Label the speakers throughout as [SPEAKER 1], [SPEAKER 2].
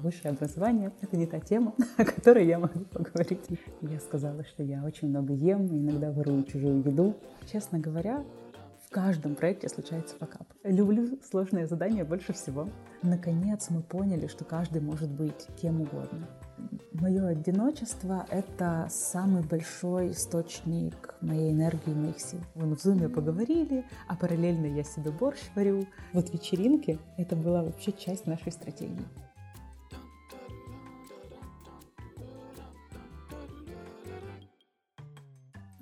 [SPEAKER 1] высшее образование — это не та тема, о которой я могу поговорить. Я сказала, что я очень много ем, иногда ворую чужую еду. Честно говоря, в каждом проекте случается факап. Люблю сложные задания больше всего. Наконец мы поняли, что каждый может быть кем угодно. Мое одиночество — это самый большой источник моей энергии, моих сил. Вон в зуме поговорили, а параллельно я себе борщ варю. Вот вечеринки — это была вообще часть нашей стратегии.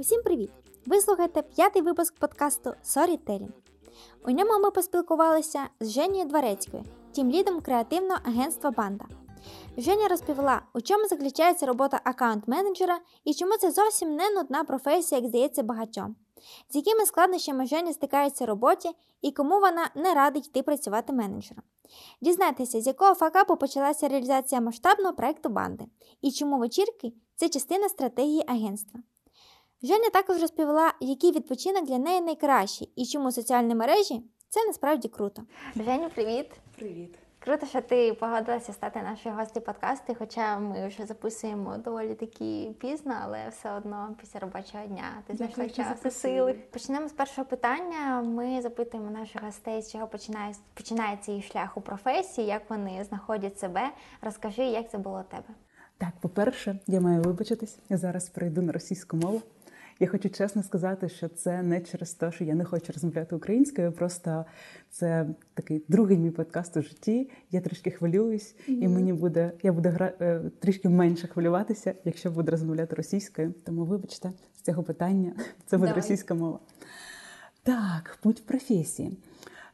[SPEAKER 2] Усім привіт! Ви слухаєте п'ятий випуск подкасту Storytelling. У ньому ми поспілкувалися з Женією Дворецькою, тімлідом креативного агентства Банда. Женя розповіла, у чому заключається робота аккаунт-менеджера і чому це зовсім не нудна професія, як здається багатьом, з якими складнощами Женя стикається в роботі і кому вона не радить йти працювати менеджером. Дізнайтеся, з якого факапу почалася реалізація масштабного проекту банди і чому вечірки це частина стратегії агентства. Женя також розповіла, який відпочинок для неї найкращий і чому соціальні мережі це насправді круто. Женю, привіт!
[SPEAKER 1] Привіт!
[SPEAKER 2] Круто, що ти погодилася стати нашою гостю подкасту, хоча ми вже записуємо доволі таки пізно, але все одно після робочого дня ти знайшла час і сили. Почнемо з першого питання. Ми запитуємо наших гостей, з чого починає починається їх шлях у професії, як вони знаходять себе. Розкажи, як це було у тебе.
[SPEAKER 1] Так, по-перше, я маю вибачитись. Я зараз перейду на російську мову. Я хочу чесно сказати, що це не через те, що я не хочу розмовляти українською. Просто це такий другий мій подкаст у житті. Я трішки хвилююсь, mm-hmm. і мені буде я буду гра е, трішки менше хвилюватися, якщо буду розмовляти російською. Тому, вибачте, з цього питання це буде Давай. російська мова. Так, путь в профессии.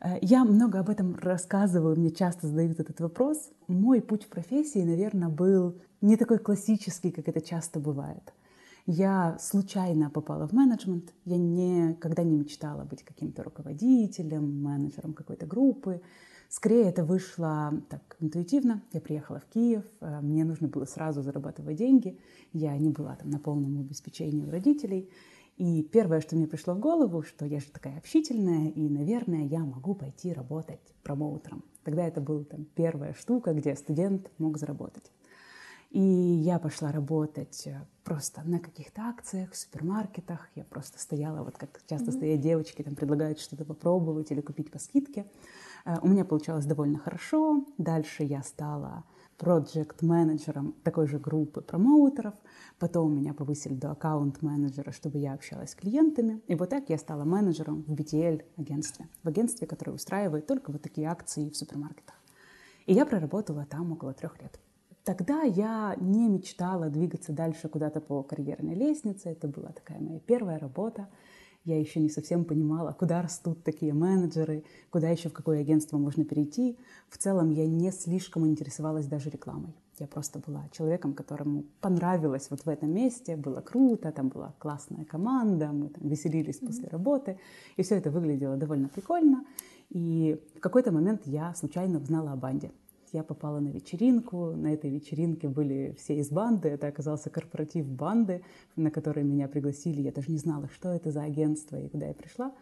[SPEAKER 1] Э, я много об этом рассказываю, мне часто задают этот вопрос. Мой путь в профессии, наверное, был не такой классический, как это часто бывает. Я случайно попала в менеджмент. Я никогда не мечтала быть каким-то руководителем, менеджером какой-то группы. Скорее это вышло так интуитивно. Я приехала в Киев, э, мне нужно было сразу зарабатывать деньги. Я не была там на полном обеспечении у родителей. И первое, что мне пришло в голову, что я же такая общительная, и, наверное, я могу пойти работать промоутером. Тогда это была там первая штука, где студент мог заработать. И я пошла работать э, просто на каких-то акциях, в супермаркетах. Я просто стояла, вот как часто mm-hmm. стоят девочки, там предлагают что-то попробовать или купить по скидке. Э, у меня получалось довольно хорошо. Дальше я стала проект-менеджером такой же группы промоутеров. Потом меня повысили до аккаунт-менеджера, чтобы я общалась с клиентами. И вот так я стала менеджером в BTL-агентстве. В агентстве, которое устраивает только вот такие акции в супермаркетах. И я проработала там около трех лет. Тогда я не мечтала двигаться дальше куда-то по карьерной лестнице. Это была такая моя первая работа. Я еще не совсем понимала, куда растут такие менеджеры, куда еще в какое агентство можно перейти. В целом я не слишком интересовалась даже рекламой. Я просто была человеком, которому понравилось вот в этом месте, было круто, там была классная команда, мы там веселились mm-hmm. после работы, и все это выглядело довольно прикольно. И в какой-то момент я случайно узнала о банде я попала на вечеринку. На этой вечеринке были все из банды. Это оказался корпоратив банды, на который меня пригласили. Я даже не знала, что это за агентство и куда я пришла.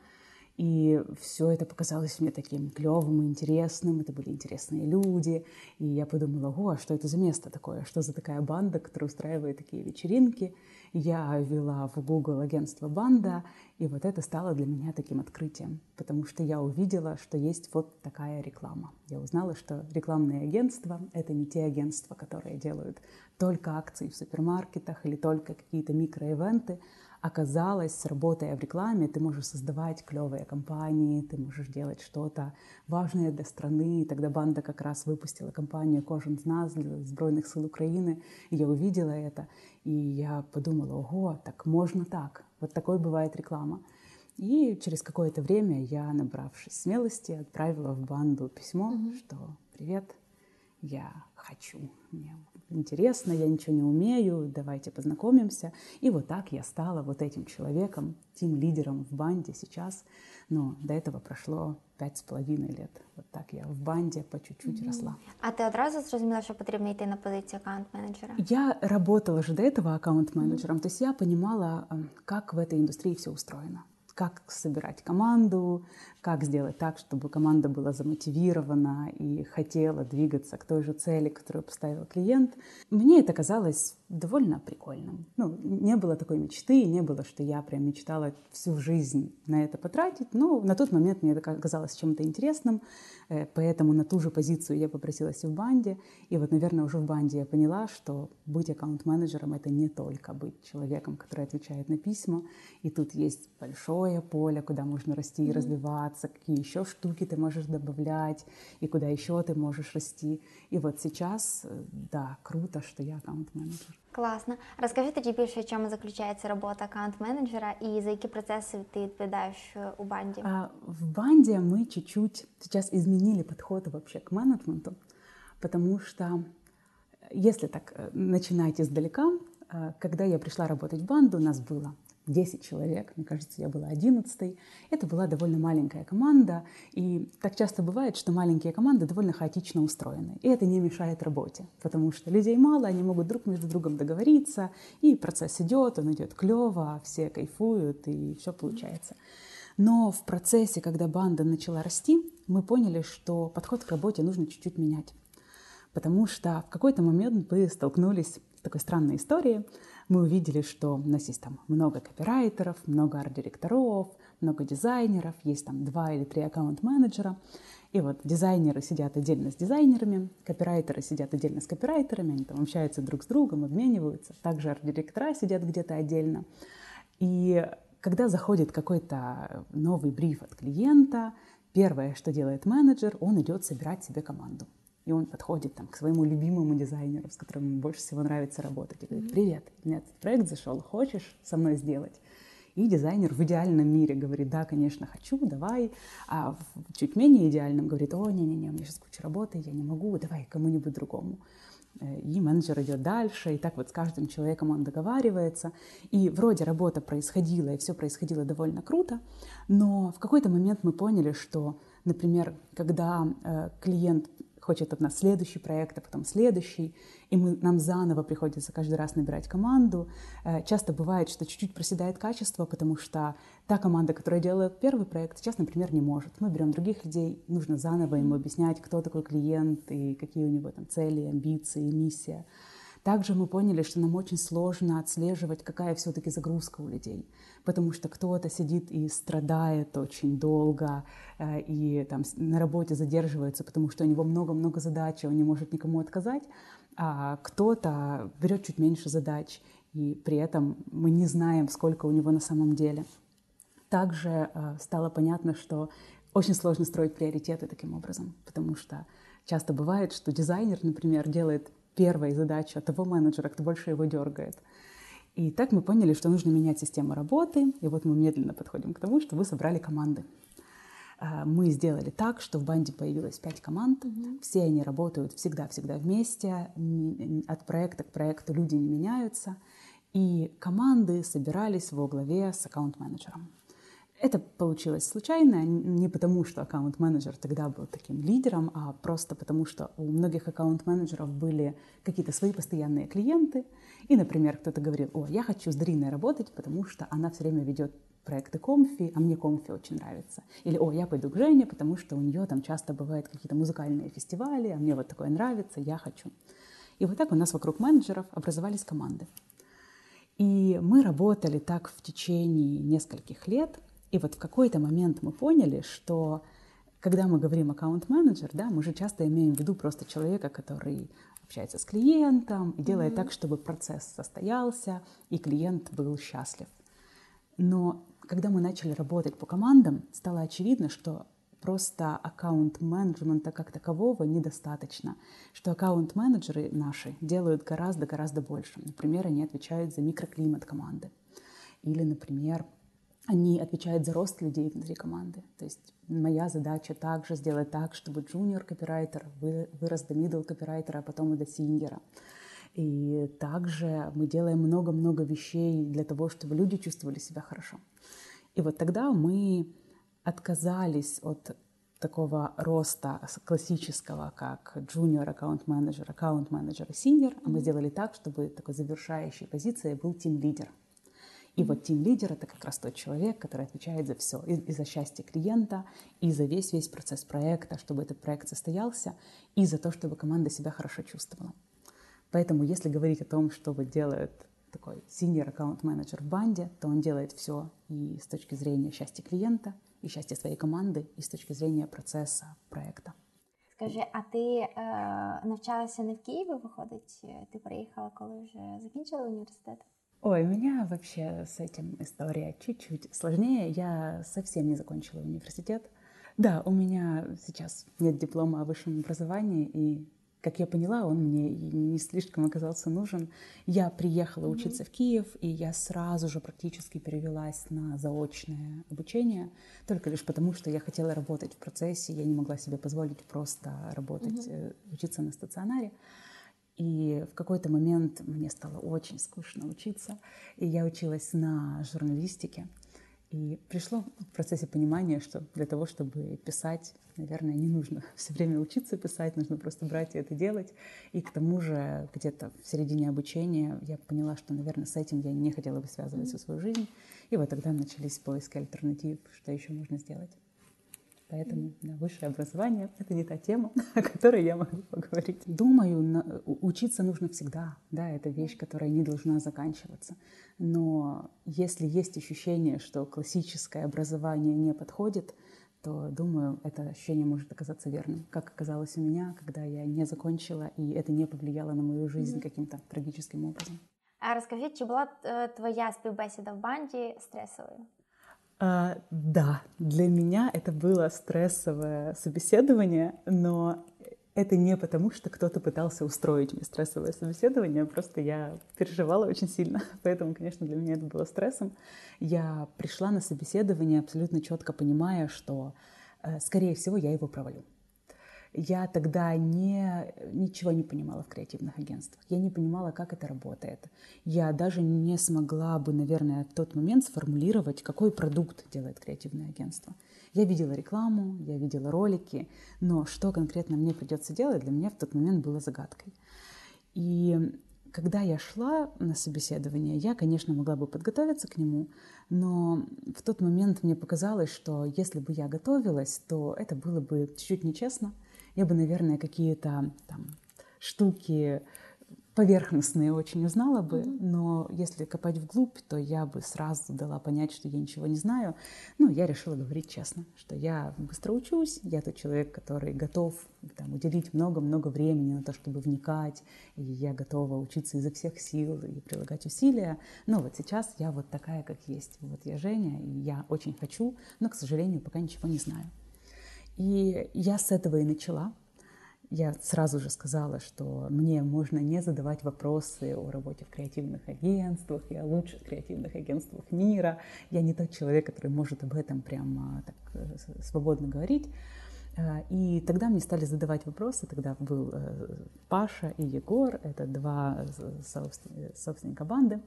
[SPEAKER 1] И все это показалось мне таким клевым и интересным. Это были интересные люди. И я подумала, о, а что это за место такое? Что за такая банда, которая устраивает такие вечеринки? Я ввела в Google агентство «Банда», и вот это стало для меня таким открытием, потому что я увидела, что есть вот такая реклама. Я узнала, что рекламные агентства — это не те агентства, которые делают только акции в супермаркетах или только какие-то микроивенты, оказалось, работая в рекламе, ты можешь создавать клевые компании, ты можешь делать что-то важное для страны. И тогда банда как раз выпустила компанию «Кожен з нас» для Збройных сил Украины. И я увидела это, и я подумала, ого, так можно так. Вот такой бывает реклама. И через какое-то время я, набравшись смелости, отправила в банду письмо, mm-hmm. что «Привет, я хочу, мне интересно, я ничего не умею, давайте познакомимся. И вот так я стала вот этим человеком, тем лидером в банде сейчас. Но до этого прошло пять з половиною лет. Вот так я в банде по чуть-чуть mm-hmm. росла.
[SPEAKER 2] А ти одразу зрозуміла, що потрібно йти на позицію аккаунт-менеджера?
[SPEAKER 1] Я работала же до этого аккаунт-менеджером, mm-hmm. то есть я понимала, как в этой индустрии все устроено. как собирать команду, как сделать так, чтобы команда была замотивирована и хотела двигаться к той же цели, которую поставил клиент. Мне это казалось довольно прикольным. Ну, не было такой мечты, не было, что я прям мечтала всю жизнь на это потратить, но на тот момент мне это казалось чем-то интересным, э, поэтому на ту же позицию я попросилась в банде, и вот, наверное, уже в банде я поняла, что быть аккаунт-менеджером — это не только быть человеком, который отвечает на письма, и тут есть большое поле, куда можно расти и развиваться, какие еще штуки ты можешь добавлять, и куда еще ты можешь расти. И вот сейчас, э, да, круто, что я аккаунт-менеджер.
[SPEAKER 2] Класно. Розкажи тоді більше, в чому заключається робота аккаунт-менеджера і за які процеси ты відповідаєш у банде?
[SPEAKER 1] А в банде мы чуть-чуть сейчас изменили подход вообще к менеджменту, потому что если так э, начинать издалека, э, когда я пришла работать в банду, у нас было 10 человек, мне кажется, я была 11 Это была довольно маленькая команда, и так часто бывает, что маленькие команды довольно хаотично устроены, и это не мешает работе, потому что людей мало, они могут друг между другом договориться, и процесс идет, он идет клево, все кайфуют, и все получается. Но в процессе, когда банда начала расти, мы поняли, что подход к работе нужно чуть-чуть менять. Потому что в какой-то момент мы столкнулись с такой странной историей, мы увидели, что у нас есть там много копирайтеров, много арт-директоров, много дизайнеров, есть там два или три аккаунт-менеджера. И вот дизайнеры сидят отдельно с дизайнерами, копирайтеры сидят отдельно с копирайтерами, они там общаются друг с другом, обмениваются. Также арт-директора сидят где-то отдельно. И когда заходит какой-то новый бриф от клиента, первое, что делает менеджер, он идет собирать себе команду. И он подходит там, к своему любимому дизайнеру, с которым ему больше всего нравится работать, и говорит, привет, у меня этот проект зашел, хочешь со мной сделать? И дизайнер в идеальном мире говорит, да, конечно, хочу, давай. А в чуть менее идеальном говорит, о, не-не-не, у меня сейчас куча работы, я не могу, давай кому-нибудь другому. И менеджер идет дальше, и так вот с каждым человеком он договаривается. И вроде работа происходила, и все происходило довольно круто, но в какой-то момент мы поняли, что, например, когда э, клиент хочет от нас следующий проект, а потом следующий, и мы, нам заново приходится каждый раз набирать команду. Э, часто бывает, что чуть-чуть проседает качество, потому что та команда, которая делает первый проект, сейчас, например, не может. Мы берем других людей, нужно заново ему объяснять, кто такой клиент и какие у него там цели, амбиции, миссия. Также мы поняли, что нам очень сложно отслеживать, какая все-таки загрузка у людей, потому что кто-то сидит и страдает очень долго, э, и там на работе задерживается, потому что у него много-много задач, и он не может никому отказать, а кто-то берет чуть меньше задач, и при этом мы не знаем, сколько у него на самом деле. Также э, стало понятно, что очень сложно строить приоритеты таким образом, потому что часто бывает, что дизайнер, например, делает первой задача того менеджера, кто больше его дергает. И так мы поняли, что нужно менять систему работы. И вот мы медленно подходим к тому, что вы собрали команды. А, мы сделали так, что в банде появилось пять команд. Mm-hmm. Все они работают всегда-всегда вместе. От проекта к проекту люди не меняются. И команды собирались во главе с аккаунт-менеджером. Это получилось случайно, не потому, что аккаунт-менеджер тогда был таким лидером, а просто потому, что у многих аккаунт-менеджеров были какие-то свои постоянные клиенты. И, например, кто-то говорил, о, я хочу с Дариной работать, потому что она все время ведет проекты Комфи, а мне Комфи очень нравится. Или, о, я пойду к Жене, потому что у нее там часто бывают какие-то музыкальные фестивали, а мне вот такое нравится, я хочу. И вот так у нас вокруг менеджеров образовались команды. И мы работали так в течение нескольких лет – и вот в какой-то момент мы поняли, что когда мы говорим аккаунт-менеджер, да, мы же часто имеем в виду просто человека, который общается с клиентом и делает mm-hmm. так, чтобы процесс состоялся и клиент был счастлив. Но когда мы начали работать по командам, стало очевидно, что просто аккаунт-менеджмента как такового недостаточно, что аккаунт-менеджеры наши делают гораздо-гораздо больше. Например, они отвечают за микроклимат команды. Или, например, они отвечают за рост людей внутри команды. То есть моя задача также сделать так, чтобы джуниор копирайтер вырос до middle копирайтера, а потом и до синьора. И также мы делаем много-много вещей для того, чтобы люди чувствовали себя хорошо. И вот тогда мы отказались от такого роста классического, как junior аккаунт менеджер, аккаунт менеджер и senior, а мы сделали так, чтобы такой завершающей позицией был тим лидер. И вот тим-лидер — это как раз тот человек, который отвечает за все, и, и за счастье клиента, и за весь-весь процесс проекта, чтобы этот проект состоялся, и за то, чтобы команда себя хорошо чувствовала. Поэтому если говорить о том, что вот делает такой senior аккаунт менеджер в банде, то он делает все и с точки зрения счастья клиента, и счастья своей команди, і з точки зрения процесу проекту.
[SPEAKER 2] Скажи, а ти е, навчалася не в Києві, виходить? Ти приїхала, коли вже закінчила університет?
[SPEAKER 1] Ой, у меня вообще с этим история чуть-чуть сложнее. Я совсем не закончила университет. Да, у меня сейчас нет диплома о высшем образовании, и как я поняла, он мне не слишком оказался нужен. Я приехала mm-hmm. учиться в Киев, и я сразу же практически перевелась на заочное обучение, только лишь потому, что я хотела работать в процессе, я не могла себе позволить просто работать, mm-hmm. учиться на стационаре. И в какой-то момент мне стало очень скучно учиться, и я училась на журналистике. И пришло в процессе понимания, что для того, чтобы писать, наверное, не нужно все время учиться писать, нужно просто брать и это делать. И к тому же где-то в середине обучения я поняла, что, наверное, с этим я не хотела бы связывать всю свою жизнь. И вот тогда начались поиски альтернатив, что еще можно сделать. Поэтому да, высшее образование — это не та тема, о которой я могу поговорить. Думаю, на, учиться нужно всегда. Да, это вещь, которая не должна заканчиваться. Но если есть ощущение, что классическое образование не подходит, то, думаю, это ощущение может оказаться верным, как оказалось у меня, когда я не закончила, и это не повлияло на мою жизнь mm-hmm. каким-то трагическим образом.
[SPEAKER 2] А розкажіть, чи була твоя співбесіда в банді стресовою?
[SPEAKER 1] А, да, для меня это было стрессовое собеседование, но это не потому, что кто-то пытался устроить мне стрессовое собеседование, просто я переживала очень сильно, поэтому, конечно, для меня это было стрессом. Я пришла на собеседование абсолютно четко понимая, что, э, скорее всего, я его провалю. Я тогда не, ничего не понимала в креативных агентствах. Я не понимала, как это работает. Я даже не смогла бы, наверное, в тот момент сформулировать, какой продукт делает креативное агентство. Я видела рекламу, я видела ролики, но что конкретно мне придется делать, для меня в тот момент было загадкой. И когда я шла на собеседование, я, конечно, могла бы подготовиться к нему, но в тот момент мне показалось, что если бы я готовилась, то это было бы чуть-чуть нечестно, я бы, наверное, какие-то там штуки поверхностные очень узнала бы, mm-hmm. но если копать вглубь, то я бы сразу дала понять, что я ничего не знаю. Ну, я решила говорить честно, что я быстро учусь, я тот человек, который готов там, уделить много-много времени на то, чтобы вникать, и я готова учиться изо всех сил и прилагать усилия. Но вот сейчас я вот такая, как есть. Вот я Женя, и я очень хочу, но, к сожалению, пока ничего не знаю. И я с этого и начала. Я сразу же сказала, что мне можно не задавать вопросы о работе в креативных агентствах и о лучших креативных агентствах мира. Я не тот человек, который может об этом прямо так э, свободно говорить. Э, и тогда мне стали задавать вопросы. Тогда был э, Паша и Егор, это два собственника банды.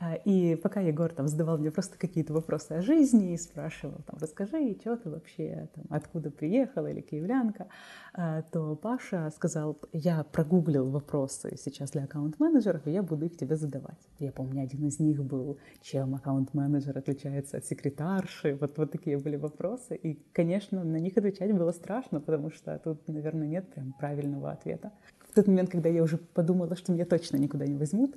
[SPEAKER 1] А, и пока Егор там задавал мне просто какие-то вопросы о жизни и спрашивал, там, расскажи, что ты вообще, там, откуда приехала или киевлянка, а, то Паша сказал, я прогуглил вопросы сейчас для аккаунт-менеджеров, и я буду их тебе задавать. Я помню, один из них был, чем аккаунт-менеджер отличается от секретарши, вот, вот такие были вопросы. И, конечно, на них отвечать было страшно, потому что тут, наверное, нет прям правильного ответа. В тот момент, когда я уже подумала, что меня точно никуда не возьмут,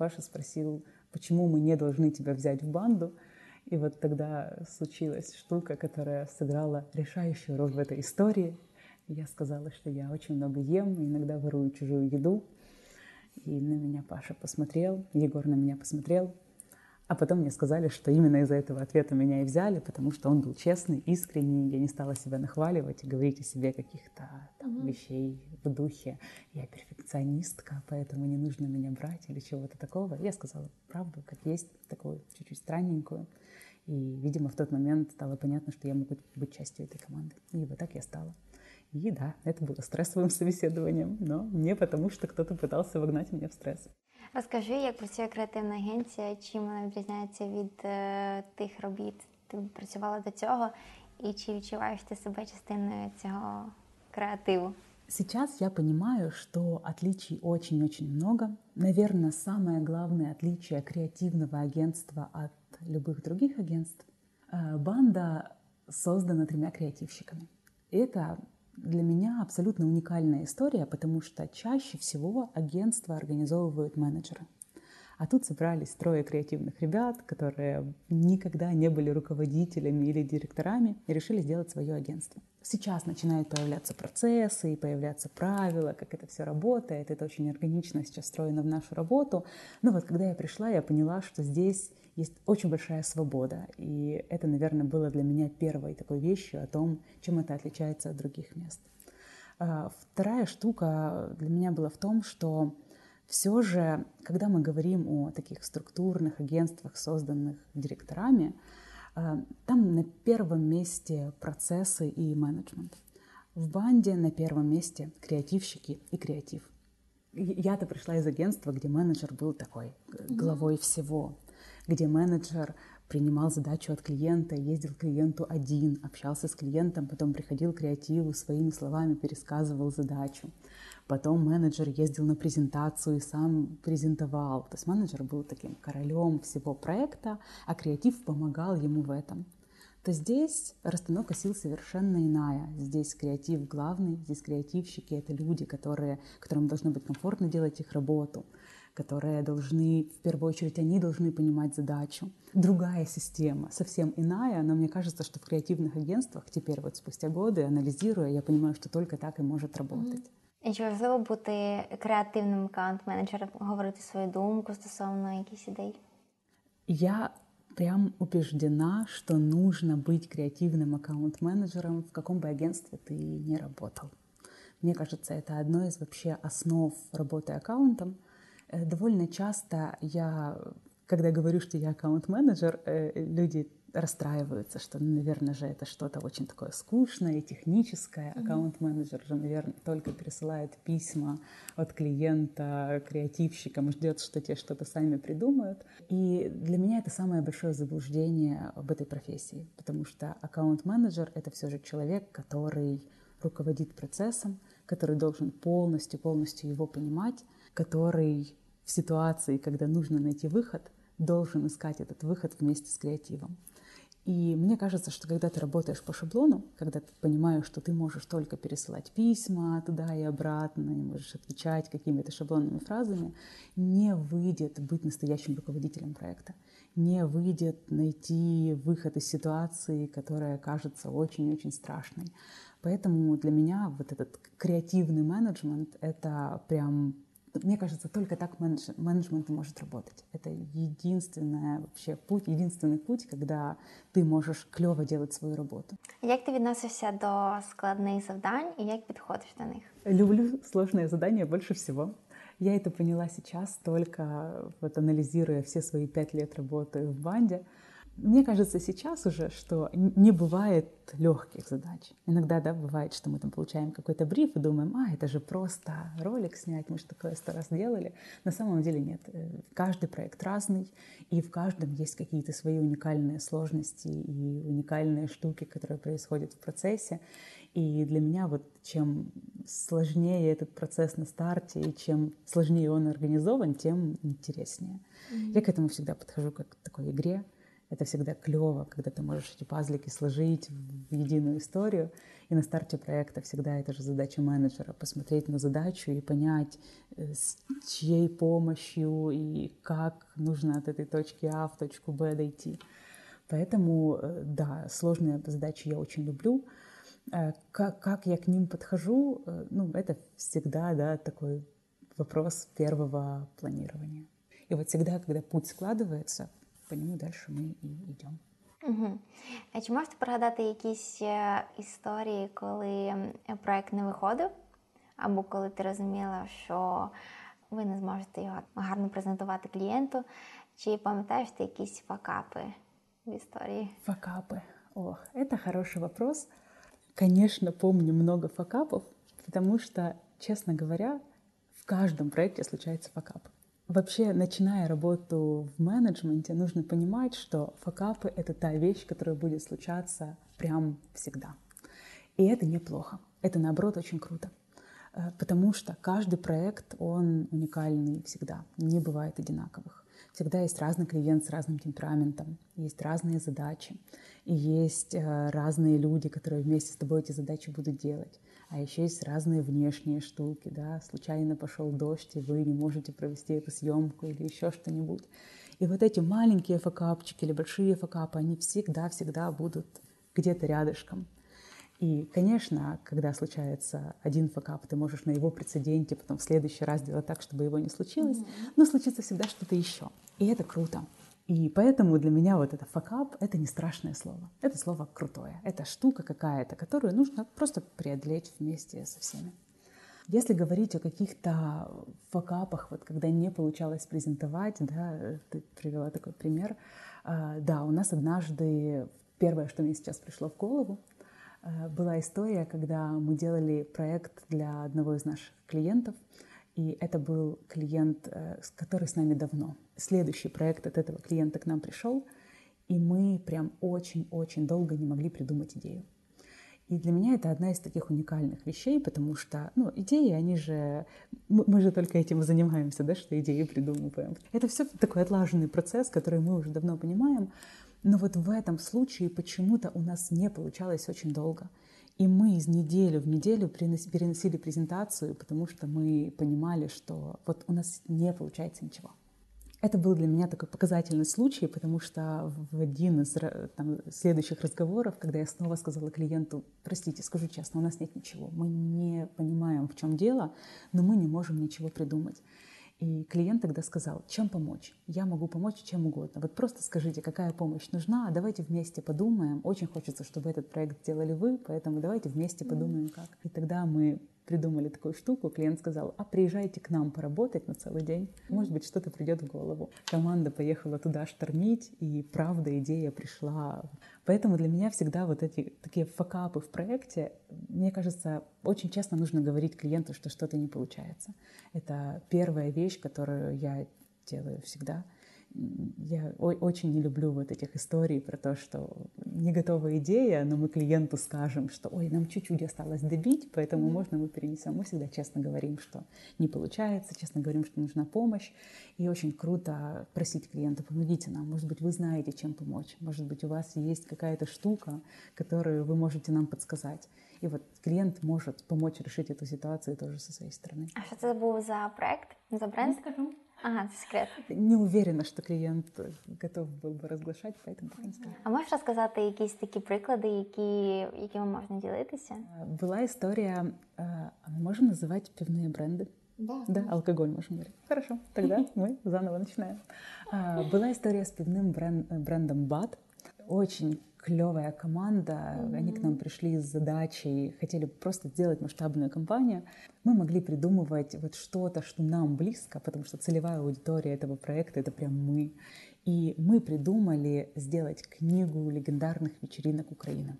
[SPEAKER 1] Паша спросил, почему мы не должны тебя взять в банду. И вот тогда случилась штука, которая сыграла решающую роль в этой истории. Я сказала, что я очень много ем, иногда ворую чужую еду. И на меня Паша посмотрел, Егор на меня посмотрел, а потом мне сказали, что именно из-за этого ответа меня и взяли, потому что он был честный, искренний, я не стала себя нахваливать и говорить о себе каких-то там, mm-hmm. вещей в духе. Я перфекционистка, поэтому не нужно меня брать или чего-то такого. Я сказала правду, как есть, такую чуть-чуть странненькую. И, видимо, в тот момент стало понятно, что я могу быть частью этой команды. И вот так я стала. И да, это было стрессовым собеседованием, но не потому, что кто-то пытался вогнать меня в стресс.
[SPEAKER 2] Розкажи, як працює креативна агенція, чим вона відрізняється від е, тих робіт, ти працювала до цього, і чи відчуваєш ти себе частиною цього креативу?
[SPEAKER 1] Сейчас я понимаю, что отличий очень-очень много. Наверное, самое главное отличие креативного агентства от любых других агентств. Э, банда создана тремя креативщиками. И это для меня абсолютно уникальная история, потому что чаще всего агентства организовывают менеджеры – а тут собрались трое креативных ребят, которые никогда не были руководителями или директорами и решили сделать свое агентство. Сейчас начинают появляться процессы и появляться правила, как это все работает. Это очень органично сейчас встроено в нашу работу. Но вот когда я пришла, я поняла, что здесь есть очень большая свобода. И это, наверное, было для меня первой такой вещью о том, чем это отличается от других мест. А, вторая штука для меня была в том, что все же, когда мы говорим о таких структурных агентствах, созданных директорами, э, там на первом месте процессы и менеджмент. В банде на первом месте креативщики и креатив. Я-то пришла из агентства, где менеджер был такой главой всего, где менеджер принимал задачу от клиента, ездил к клиенту один, общался с клиентом, потом приходил к креативу, своими словами пересказывал задачу. Потом менеджер ездил на презентацию и сам презентовал. То есть менеджер был таким королем всего проекта, а креатив помогал ему в этом. То здесь расстановка сил совершенно иная. Здесь креатив главный, здесь креативщики — это люди, которые, которым должно быть комфортно делать их работу, которые должны, в первую очередь, они должны понимать задачу. Другая система, совсем иная, но мне кажется, что в креативных агентствах теперь вот спустя годы, анализируя, я понимаю, что только так и может работать. Mm-hmm.
[SPEAKER 2] Чи важливо бути креативним аккаунт-менеджером, говорити свою думку стосовно якихось ідей?
[SPEAKER 1] Я прям убеждена, что нужно быть креативным аккаунт-менеджером, в каком бы агентстве ты ни работал. Мне кажется, это одно из вообще основ работы аккаунтом. Э, довольно часто я, когда говорю, что я аккаунт-менеджер, э, люди расстраиваются, что, ну, наверное же, это что-то очень такое скучное и техническое. Mm-hmm. Аккаунт-менеджер же, наверное, только пересылает письма от клиента креативщикам ждет, что те что-то сами придумают. И для меня это самое большое заблуждение об этой профессии, потому что аккаунт-менеджер — это все же человек, который руководит процессом, который должен полностью-полностью его понимать, который в ситуации, когда нужно найти выход, должен искать этот выход вместе с креативом. И мне кажется, что когда ты работаешь по шаблону, когда ты понимаешь, что ты можешь только пересылать письма туда и обратно, и можешь отвечать какими-то шаблонными фразами, не выйдет быть настоящим руководителем проекта, не выйдет найти выход из ситуации, которая кажется очень-очень страшной. Поэтому для меня вот этот креативный менеджмент — это прям мне кажется, только так менедж, менеджмент может работать. Это единственный вообще путь, единственный путь, когда ти можеш кльово делать свою роботу.
[SPEAKER 2] Як ти відносишся до складних завдань і як підходиш до них?
[SPEAKER 1] Люблю сложные задания больше всего. Я это поняла сейчас, только вот анализируя все свои пять лет работы в банде. мне кажется сейчас уже, что не бывает легких задач. Иногда, да, бывает, что мы там получаем какой-то бриф и думаем, а, это же просто ролик снять, мы же такое сто раз делали. На самом деле нет. Э, каждый проект разный, и в каждом есть какие-то свои уникальные сложности и уникальные штуки, которые происходят в процессе. И для меня вот чем сложнее этот процесс на старте, и чем сложнее он организован, тем интереснее. Mm-hmm. Я к этому всегда подхожу как к такой игре. Это всегда клево, когда ты можешь эти пазлики сложить в единую историю. И на старте проекта всегда это же задача менеджера — посмотреть на задачу и понять, э, с чьей помощью и как нужно от этой точки А в точку Б дойти. Поэтому, э, да, сложные задачи я очень люблю. Э, как, как я к ним подхожу, ну, это всегда, да, такой вопрос первого планирования. И вот всегда, когда путь складывается, по нему дальше ми і йдемо.
[SPEAKER 2] Угу. А чи можете пригадати якісь історії, коли проект не виходив, або коли ти розуміла, що ви не зможете його гарно презентувати клієнту? Чи пам'ятаєш ти якісь факапи в истории?
[SPEAKER 1] Факапы. Ох, это хороший вопрос. Конечно, помню много факапов, потому что, честно говоря, в каждом проекте случается факап. Вообще, начиная работу в менеджменте, нужно понимать, что факапы — это та вещь, которая будет случаться прям всегда. И это неплохо. Это, наоборот, очень круто. Э, потому что каждый проект, он уникальный всегда, не бывает одинаковых. Всегда есть разный клиент с разным темпераментом, есть разные задачи, и есть э, разные люди, которые вместе с тобой эти задачи будут делать. А еще есть разные внешние штуки, да, случайно пошел дождь, и вы не можете провести эту съемку или еще что-нибудь. И вот эти маленькие факапчики или большие факапы, они всегда-всегда будут где-то рядышком. И, конечно, когда случается один факап, ты можешь на его прецеденте потом в следующий раз делать так, чтобы его не случилось, mm-hmm. но случится всегда что-то еще. И это круто. И поэтому для меня вот это факап — это не страшное слово. Это слово крутое. Это штука какая-то, которую нужно просто преодолеть вместе со всеми. Если говорить о каких-то факапах, вот когда не получалось презентовать, да, ты привела такой пример, а, да, у нас однажды первое, что мне сейчас пришло в голову, Э, была история, когда мы делали проект для одного из наших клиентов, и это был клиент, э, который с нами давно. Следующий проект от этого клиента к нам пришел, и мы прям очень-очень долго не могли придумать идею. И для меня это одна из таких уникальных вещей, потому что, ну, идеи, они же, мы, же только этим и занимаемся, да, что идеи придумываем. Это все такой отлаженный процесс, который мы уже давно понимаем, но вот в этом случае почему-то у нас не получалось очень долго. И мы из недели в неделю переносили презентацию, потому что мы понимали, что вот у нас не получается ничего. Это был для меня такой показательный случай, потому что в один из там, следующих разговоров, когда я снова сказала клиенту, простите, скажу честно, у нас нет ничего, мы не понимаем, в чем дело, но мы не можем ничего придумать. И клиент тогда сказал, чем помочь? Я могу помочь чем угодно. Вот просто скажите, какая помощь нужна, а давайте вместе подумаем. Очень хочется, чтобы этот проект сделали вы, поэтому давайте вместе подумаем, как. И тогда мы придумали такую штуку, клиент сказал, а приезжайте к нам поработать на целый день, может быть, что-то придет в голову. Команда поехала туда штормить, и правда идея пришла. Поэтому для меня всегда вот эти такие факапы в проекте, мне кажется, очень честно нужно говорить клиенту, что что-то не получается. Это первая вещь, которую я делаю всегда — я очень не люблю вот этих историй про то, что не готовая идея, но мы клиенту скажем, что ой, нам чуть-чуть осталось добить, поэтому mm-hmm. можно мы перенесем. Мы всегда честно говорим, что не получается, честно говорим, что нужна помощь. И очень круто просить клиента, помогите нам. Может быть, вы знаете, чем помочь. Может быть, у вас есть какая-то штука, которую вы можете нам подсказать. И вот клиент может помочь решить эту ситуацию тоже со своей стороны.
[SPEAKER 2] А що це був за проект, за бренд?
[SPEAKER 1] Не скажу.
[SPEAKER 2] Ага, це секрет.
[SPEAKER 1] Не уверена, що клієнт готов був би розглашати, поэтому так не скажу.
[SPEAKER 2] А можеш розказати якісь такі приклади, які, якими можна ділитися?
[SPEAKER 1] Была история, а мы можем называть пивные бренды?
[SPEAKER 2] Да.
[SPEAKER 1] Да, алкоголь можем говорить. Хорошо, тогда мы заново начинаем. Была история с пивным брендом БАТ. Очень клевая команда. Mm-hmm. Они к нам пришли с задачей, хотели просто сделать масштабную кампанию. Мы могли придумывать вот что-то, что нам близко, потому что целевая аудитория этого проекта — это прям мы. И мы придумали сделать книгу легендарных вечеринок Украины.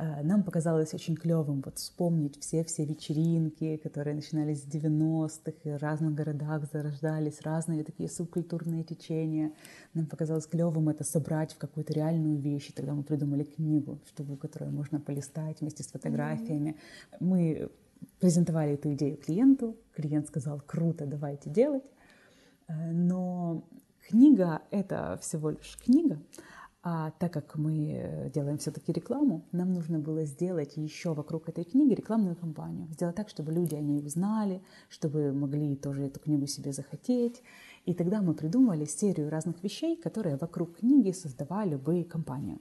[SPEAKER 1] Э, нам показалось очень клевым вот вспомнить все-все вечеринки, которые начинались с 90-х, и в разных городах зарождались разные такие субкультурные течения. Нам показалось клевым это собрать в какую-то реальную вещь. И тогда мы придумали книгу, чтобы, которую можно полистать вместе с фотографиями. Mm-hmm. Мы презентовали эту идею клиенту. Клиент сказал, круто, давайте делать. Э, но книга — это всего лишь книга, а так как мы э, делаем все-таки рекламу, нам нужно было сделать еще вокруг этой книги рекламную кампанию. Сделать так, чтобы люди о ней узнали, чтобы могли тоже эту книгу себе захотеть. И тогда мы придумали серию разных вещей, которые вокруг книги создавали бы компанию.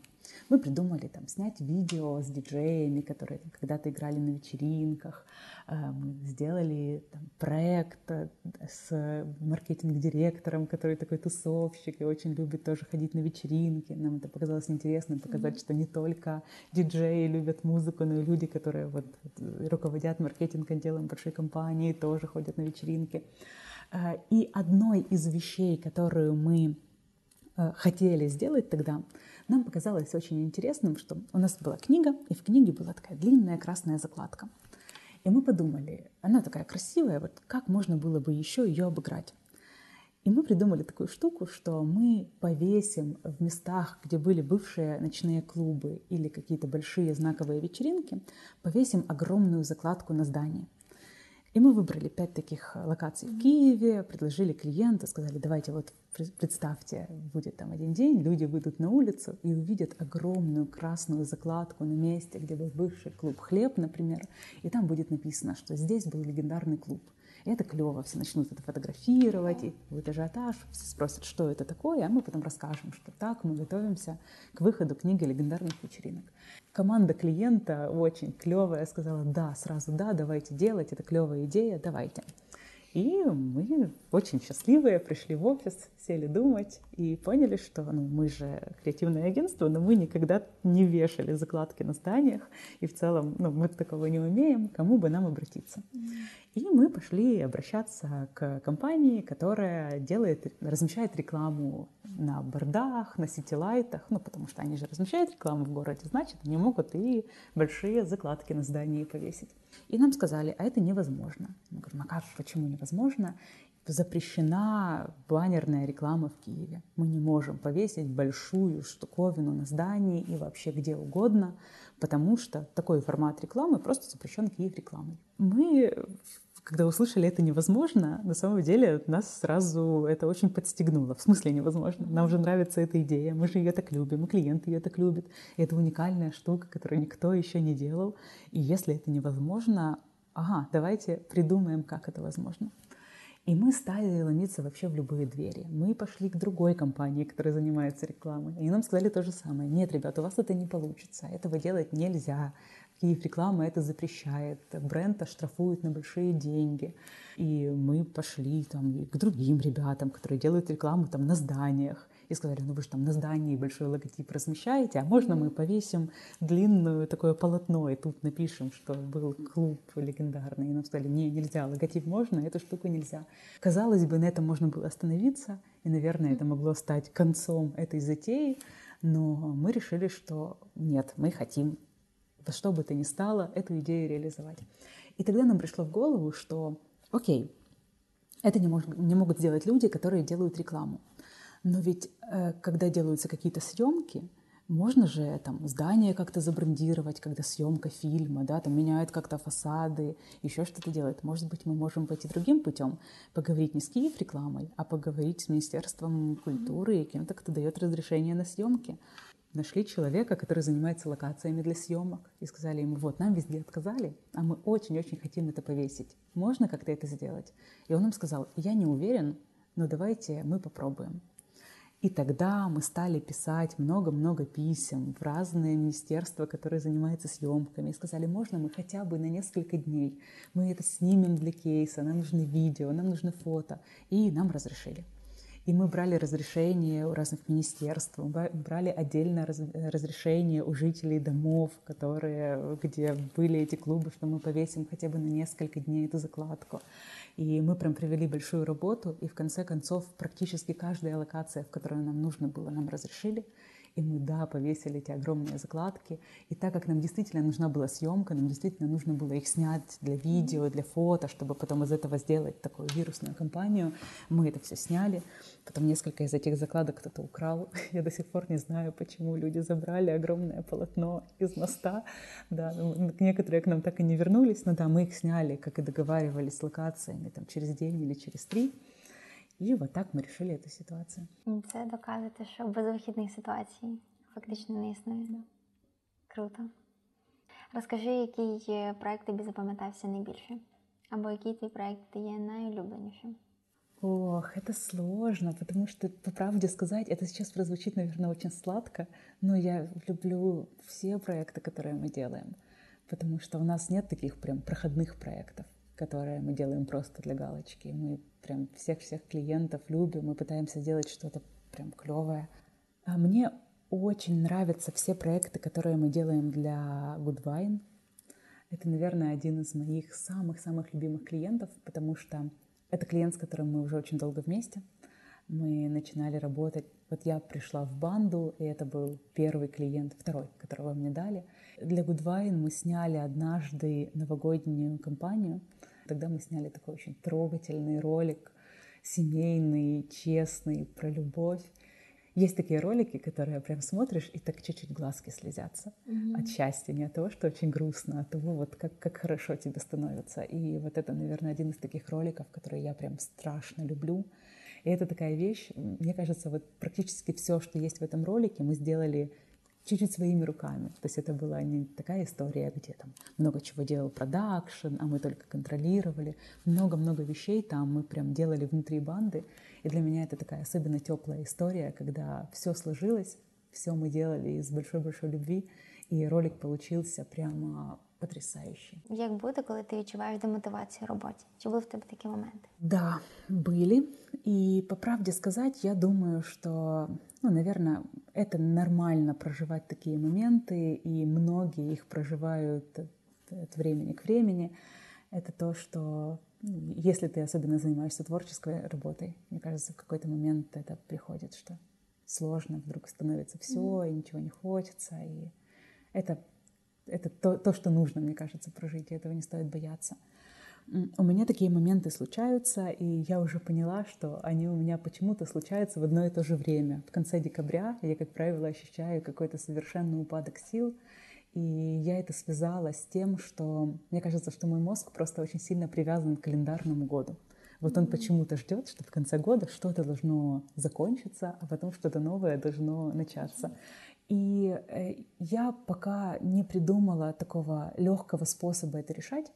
[SPEAKER 1] Мы придумали там снять видео с диджеями, которые когда-то играли на вечеринках. Э, мы сделали там, проект э, с маркетинг-директором, который такой тусовщик и очень любит тоже ходить на вечеринки. Нам это показалось интересным, показать, mm-hmm. что не только диджеи любят музыку, но и люди, которые вот руководят маркетинг-отделом большой компании, тоже ходят на вечеринки. Э, и одной из вещей, которую мы хотели сделать тогда, нам показалось очень интересным, что у нас была книга, и в книге была такая длинная красная закладка. И мы подумали, она такая красивая, вот как можно было бы еще ее обыграть? И мы придумали такую штуку, что мы повесим в местах, где были бывшие ночные клубы или какие-то большие знаковые вечеринки, повесим огромную закладку на здании. И мы выбрали пять таких локаций в Киеве, предложили клиенту, сказали, давайте вот представьте, будет там один день, люди выйдут на улицу и увидят огромную красную закладку на месте, где был бывший клуб «Хлеб», например, и там будет написано, что здесь был легендарный клуб. Это клево, все начнут это фотографировать, и будет ажиотаж, все спросят, что это такое, а мы потом расскажем, что так мы готовимся к выходу книги легендарных вечеринок. Команда клиента очень клевая, сказала, да, сразу да, давайте делать, это клевая идея, давайте. И мы очень счастливые пришли в офис, сели думать и поняли, что ну, мы же креативное агентство, но мы никогда не вешали закладки на зданиях, и в целом ну, мы такого не умеем, кому бы нам обратиться. И мы пошли обращаться к компании, которая делает, размещает рекламу на бордах, на ситилайтах, ну, потому что они же размещают рекламу в городе, значит, они могут и большие закладки на здании повесить. И нам сказали, а это невозможно. Мы говорим, а как, почему невозможно? Запрещена баннерная реклама в Киеве. Мы не можем повесить большую штуковину на здании и вообще где угодно, потому что такой формат рекламы просто запрещен Киев рекламой. Мы когда услышали это невозможно, на самом деле нас сразу это очень подстегнуло. В смысле невозможно. Нам уже нравится эта идея, мы же ее так любим, и клиенты ее так любят. И это уникальная штука, которую никто еще не делал. И если это невозможно, ага, давайте придумаем, как это возможно. И мы стали ломиться вообще в любые двери. Мы пошли к другой компании, которая занимается рекламой. И нам сказали то же самое. Нет, ребят, у вас это не получится. Этого делать нельзя. Киев реклама это запрещает, бренд оштрафует на большие деньги. И мы пошли там к другим ребятам, которые делают рекламу там на зданиях. И сказали, ну вы же там на здании большой логотип размещаете, а можно мы повесим длинную такое полотно и тут напишем, что был клуб легендарный. И нам сказали, не, нельзя, логотип можно, эту штуку нельзя. Казалось бы, на этом можно было остановиться, и, наверное, это могло стать концом этой затеи, но мы решили, что нет, мы хотим во что бы то ни стало эту идею реализовать. И тогда нам пришло в голову, что окей, это не, мож, не могут сделать люди, которые делают рекламу. Но ведь э, когда делаются какие-то съемки, можно же там здание как-то забрендировать, когда съемка фильма, да, там меняют как-то фасады, еще что-то делают. Может быть, мы можем пойти другим путем, поговорить не с Киев рекламой, а поговорить с Министерством культуры и кем-то, кто дает разрешение на съемки нашли человека, который занимается локациями для съемок, и сказали ему, вот, нам везде отказали, а мы очень-очень хотим это повесить. Можно как-то это сделать? И он им сказал, я не уверен, но давайте мы попробуем. И тогда мы стали писать много-много писем в разные министерства, которые занимаются съемками. И сказали, можно мы хотя бы на несколько дней, мы это снимем для кейса, нам нужны видео, нам нужны фото. И нам разрешили. И мы брали разрешение у разных министерств, брали отдельное разрешение у жителей домов, которые, где были эти клубы, что мы повесим хотя бы на несколько дней эту закладку. И мы прям провели большую работу, и в конце концов практически каждая локация, в которой нам нужно было, нам разрешили. И мы, да, повесили эти огромные закладки. И так как нам действительно нужна была съемка, нам действительно нужно было их снять для видео, для фото, чтобы потом из этого сделать такую вирусную кампанию, мы это все сняли. Потом несколько из этих закладок кто-то украл. Я до сих пор не знаю, почему люди забрали огромное полотно из моста. Да, ну, некоторые к нам так и не вернулись, но да, мы их сняли, как и договаривались с локациями, там, через день или через три І от так ми вирішили цю ситуацію.
[SPEAKER 2] Це доказує, що безвихідних ситуацій фактично не існує. Да. Круто. Розкажи, який проект тобі запам'ятався найбільше? Або який твій проект є найулюбленішим?
[SPEAKER 1] Ох, это сложно, потому что, по правде сказать, это сейчас прозвучит, наверное, очень сладко, но я люблю все проекты, которые мы делаем, потому что у нас нет таких прям проходных проектов которые мы делаем просто для галочки. Мы прям всех-всех клиентов любим, мы пытаемся сделать что-то прям клевое. А мне очень нравятся все проекты, которые мы делаем для Goodwine. Это, наверное, один из моих самых-самых любимых клиентов, потому что это клиент, с которым мы уже очень долго вместе. Мы начинали работать. Вот я пришла в банду, и это был первый клиент, второй, которого мне дали. Для Goodwine мы сняли однажды новогоднюю кампанию — Тогда мы сняли такой очень трогательный ролик, семейный, честный, про любовь. Есть такие ролики, которые прям смотришь, и так чуть-чуть глазки слезятся mm-hmm. от счастья, не от того, что очень грустно, а от того, вот как, как хорошо тебе становится. И вот это, наверное, один из таких роликов, которые я прям страшно люблю. И это такая вещь, мне кажется, вот практически все, что есть в этом ролике, мы сделали чуть-чуть своими руками. То есть это была не такая история, где там много чего делал продакшн, а мы только контролировали. Много-много вещей там мы прям делали внутри банды. И для меня это такая особенно теплая история, когда все сложилось, все мы делали из большой-большой любви, и ролик получился прямо потрясающий.
[SPEAKER 2] Як буде, коли ти відчуваєш демотивацію в роботі? Чи були в тебе такі моменты?
[SPEAKER 1] Да, были. И по правде сказать, я думаю, что, ну, наверное, это нормально проживать такие моменты, и многие их проживают от времени к времени. Это то, что ну, если ты особенно занимаешься творческой работой, мне кажется, в какой-то момент это приходит, что сложно, вдруг становится все, mm-hmm. и ничего не хочется, и это это то, то, что нужно, мне кажется, прожить, и этого не стоит бояться. У меня такие моменты случаются, и я уже поняла, что они у меня почему-то случаются в одно и то же время. В конце декабря я, как правило, ощущаю какой-то совершенный упадок сил, и я это связала с тем, что мне кажется, что мой мозг просто очень сильно привязан к календарному году. Вот он почему-то ждет, что в конце года что-то должно закончиться, а потом что-то новое должно начаться. И э, я пока не придумала такого легкого способа это решать.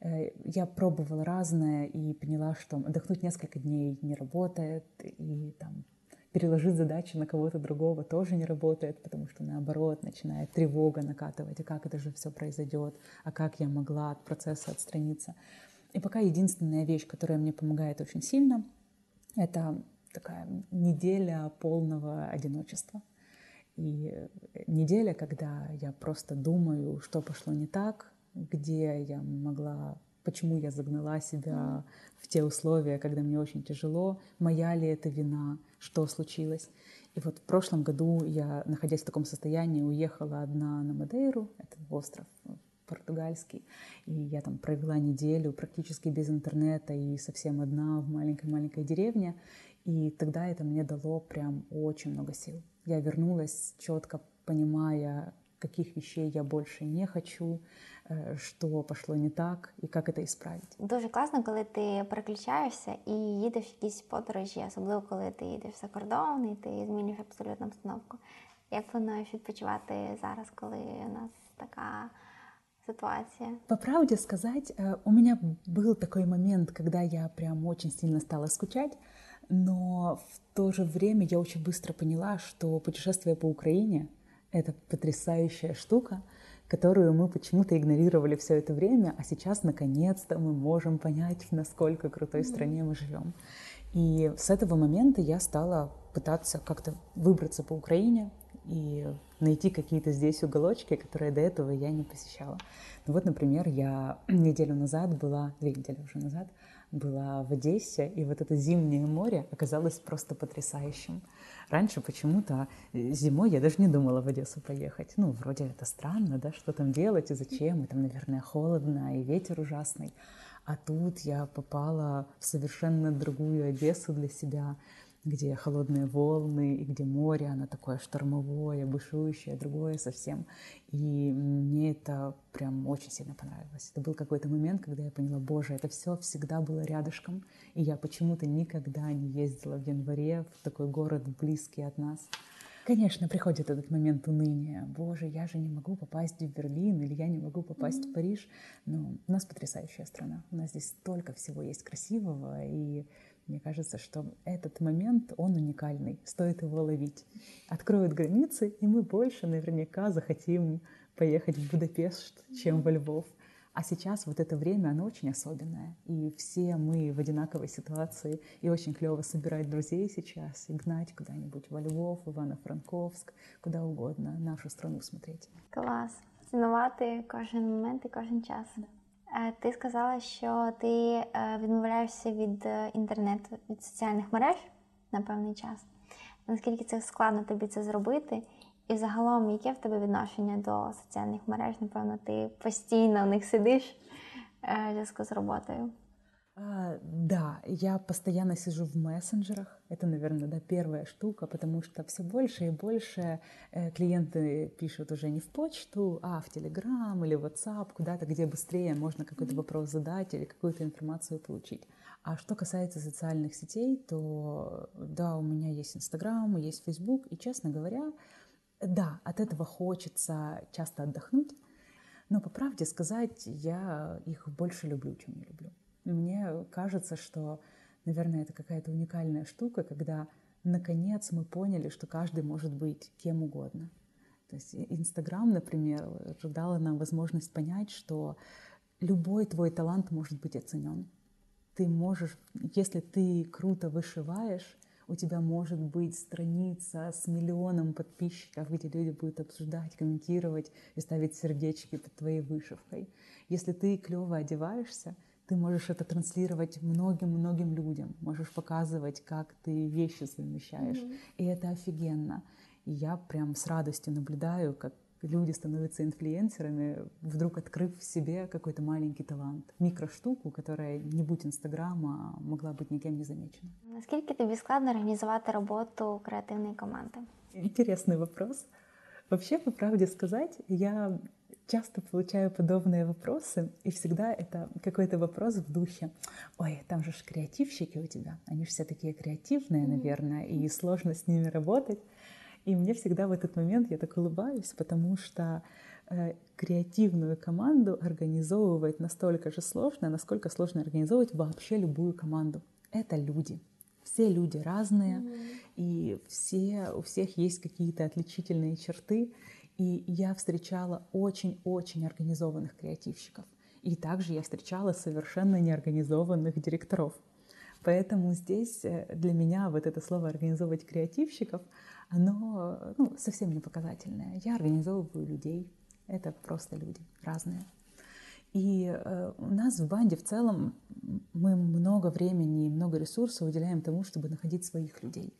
[SPEAKER 1] Э, я пробовала разное и поняла, что отдохнуть несколько дней не работает, и там переложить задачи на кого-то другого тоже не работает, потому что наоборот начинает тревога накатывать, а как это же все произойдет, а как я могла от процесса отстраниться. И пока единственная вещь, которая мне помогает очень сильно, это такая неделя полного одиночества — и э, неделя, когда я просто думаю, что пошло не так, где я могла, почему я загнала себя в те условия, когда мне очень тяжело, моя ли это вина, что случилось. И вот в прошлом году я, находясь в таком состоянии, уехала одна на Мадейру, это остров э, португальский, и я там провела неделю практически без интернета и совсем одна в маленькой-маленькой деревне, и тогда это мне дало прям очень много сил Я вернулась четко понимая, каких вещей я больше не хочу, э, що пішло не так і як це ісправити.
[SPEAKER 2] Дуже класно, коли ти переключаєшся і їдеш в якісь подорожі, особливо коли ти їдеш за кордон і ти змінюєш абсолютно обстановку. Як плануєш відпочивати зараз, коли у нас така ситуация?
[SPEAKER 1] По правде сказать, э, у меня был такой момент, когда я прям очень сильно стала скучать. Но в то же время я очень быстро поняла, что путешествие по Украине — это потрясающая штука, которую мы почему-то игнорировали все это время, а сейчас наконец-то мы можем понять, в насколько крутой стране мы живем. И с этого момента я стала пытаться как-то выбраться по Украине и найти какие-то здесь уголочки, которые до этого я не посещала. Ну вот, например, я неделю назад была, две недели уже назад, была в Одессе, и вот это зимнее море оказалось просто потрясающим. Раньше почему-то э, зимой я даже не думала в Одессу поехать. Ну, вроде это странно, да, что там делать и зачем, и там, наверное, холодно, и ветер ужасный. А тут я попала в совершенно другую Одессу для себя, где холодные волны и где море, оно такое штормовое, бушующее, другое совсем. И мне это прям очень сильно понравилось. Это был какой-то момент, когда я поняла, боже, это все всегда было рядышком, и я почему-то никогда не ездила в январе в такой город близкий от нас. Конечно, приходит этот момент уныния. Боже, я же не могу попасть в Берлин или я не могу попасть mm-hmm. в Париж. Но у нас потрясающая страна. У нас здесь столько всего есть красивого, и мне кажется, что этот момент, он уникальный, стоит его ловить. Откроют границы, и мы больше наверняка захотим поехать в Будапешт, чем во Львов. А сейчас вот это время, оно очень особенное. И все мы в одинаковой ситуации. И очень клево собирать друзей сейчас и гнать куда-нибудь во Львов, Ивано-Франковск, куда угодно, нашу страну смотреть.
[SPEAKER 2] Класс. Цінувати кожен момент і кожен час. Е, ти сказала, що ти е, відмовляєшся від е, інтернету, від соціальних мереж на певний час. Наскільки це складно тобі це зробити? І загалом, яке в тебе відношення до соціальних мереж? Напевно, ти постійно в них сидиш в зв'язку з роботою?
[SPEAKER 1] А, да, я постоянно сижу в мессенджерах. Это, наверное, да, первая штука, потому что все больше и больше э, клиенты пишут уже не в почту, а в Телеграм или WhatsApp, куда-то, где быстрее можно какой-то вопрос задать или какую-то информацию получить. А что касается социальных сетей, то да, у меня есть Инстаграм, есть Фейсбук, и, честно говоря, да, от этого хочется часто отдохнуть, но по правде сказать, я их больше люблю, чем не люблю. Мне кажется, что, наверное, это какая-то уникальная штука, когда наконец мы поняли, что каждый может быть кем угодно. То есть Инстаграм, например, дала нам возможность понять, что любой твой талант может быть оценен. Ты можешь, если ты круто вышиваешь, у тебя может быть страница с миллионом подписчиков, где люди будут обсуждать, комментировать и ставить сердечки под твоей вышивкой. Если ты клево одеваешься, ты можешь это транслировать многим-многим людям, можешь показывать, как ты вещи совмещаешь. Mm-hmm. И это офигенно. И я прям с радостью наблюдаю, как люди становятся инфлюенсерами, вдруг открыв в себе какой-то маленький талант, микроштуку, которая, не будь Инстаграма, могла быть никем не замечена.
[SPEAKER 2] Наскільки тобі складно організувати роботу креативної команди?
[SPEAKER 1] Интересный вопрос. Вообще, по правде сказать, я часто получаю подобные вопросы, и всегда это какой-то вопрос в духе. Ой, там же ж креативщики у тебя, они же все такие креативные, наверное, и сложно с ними работать. И мне всегда в этот момент я так улыбаюсь, потому что э, креативную команду организовывать настолько же сложно, насколько сложно организовывать вообще любую команду. Это люди. Все люди разные, mm-hmm. и все, у всех есть какие-то отличительные черты. И я встречала очень-очень организованных креативщиков. И также я встречала совершенно неорганизованных директоров. Поэтому здесь э, для меня вот это слово «организовывать креативщиков», оно ну, совсем не показательное. Я организовываю людей. Это просто люди разные. И э, у нас в банде в целом мы много времени и много ресурсов уделяем тому, чтобы находить своих людей.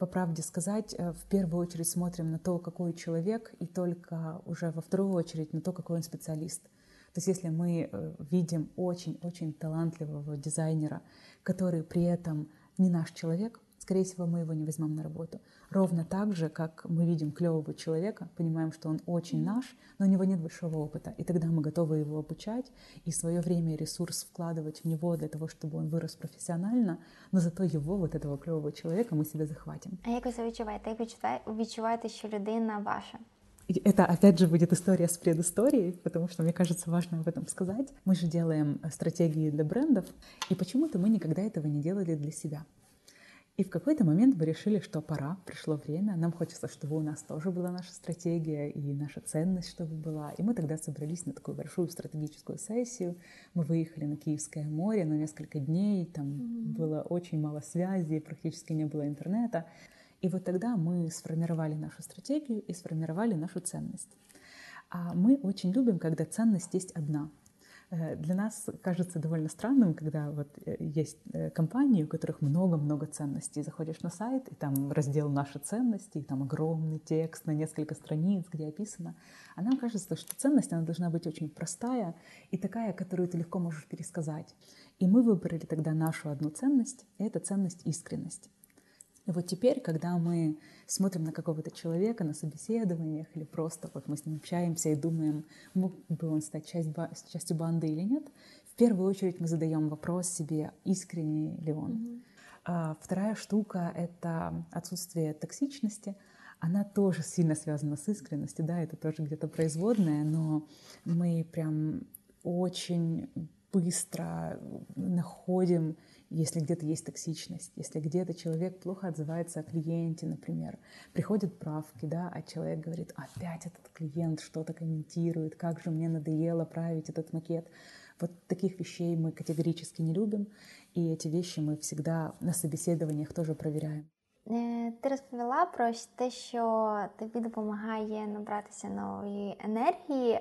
[SPEAKER 1] По правде сказать, э, в первую очередь смотрим на то, какой человек, и только уже во вторую очередь на то, какой он специалист. То есть если мы э, видим очень-очень талантливого дизайнера, который при этом не наш человек, скорее всего, мы его не возьмем на работу. Ровно так же, как мы видим клевого человека, понимаем, что он очень наш, но у него нет большого опыта. И тогда мы готовы его обучать и свое время и ресурс вкладывать в него для того, чтобы он вырос профессионально, но зато его, вот этого клевого человека, мы себе захватим.
[SPEAKER 2] А як ви це відчуваєте? Як відчуваєте, відчуваєте, що людина ваша?
[SPEAKER 1] Это опять же будет история с предысторией, потому что мне кажется важно об этом сказать. Мы же делаем стратегии для брендов, и почему-то мы никогда этого не делали для себя. И в какой-то момент мы решили, что пора, пришло время, нам хочется, чтобы у нас тоже была наша стратегия и наша ценность, чтобы была. И мы тогда собрались на такую большую стратегическую сессию. Мы выехали на Киевское море на несколько дней, там mm-hmm. было очень мало связи, практически не было интернета. И вот тогда мы сформировали нашу стратегию и сформировали нашу ценность. А мы очень любим, когда ценность есть одна. Э, для нас кажется довольно странным, когда вот э, есть э, компании, у которых много-много ценностей. Заходишь на сайт, и там раздел «Наши ценности», и там огромный текст на несколько страниц, где описано. А нам кажется, что ценность, она должна быть очень простая и такая, которую ты легко можешь пересказать. И мы выбрали тогда нашу одну ценность, это ценность искренность. И вот теперь, когда мы смотрим на какого-то человека на собеседованиях или просто вот мы с ним общаемся и думаем, мог бы он стать часть, частью банды или нет, в первую очередь мы задаем вопрос себе, искренний ли он. Mm-hmm. А, вторая штука — это отсутствие токсичности. Она тоже сильно связана с искренностью, да, это тоже где-то производное, но мы прям очень быстро находим если где-то есть токсичность, если где-то человек плохо отзывается о клиенте, например, приходят правки, да, а человек говорит, опять этот клиент что-то комментирует, как же мне надоело править этот макет. Вот таких вещей мы категорически не любим, и эти вещи мы всегда на собеседованиях тоже проверяем.
[SPEAKER 2] Ти розповіла про те, що тобі допомагає набратися нової енергії,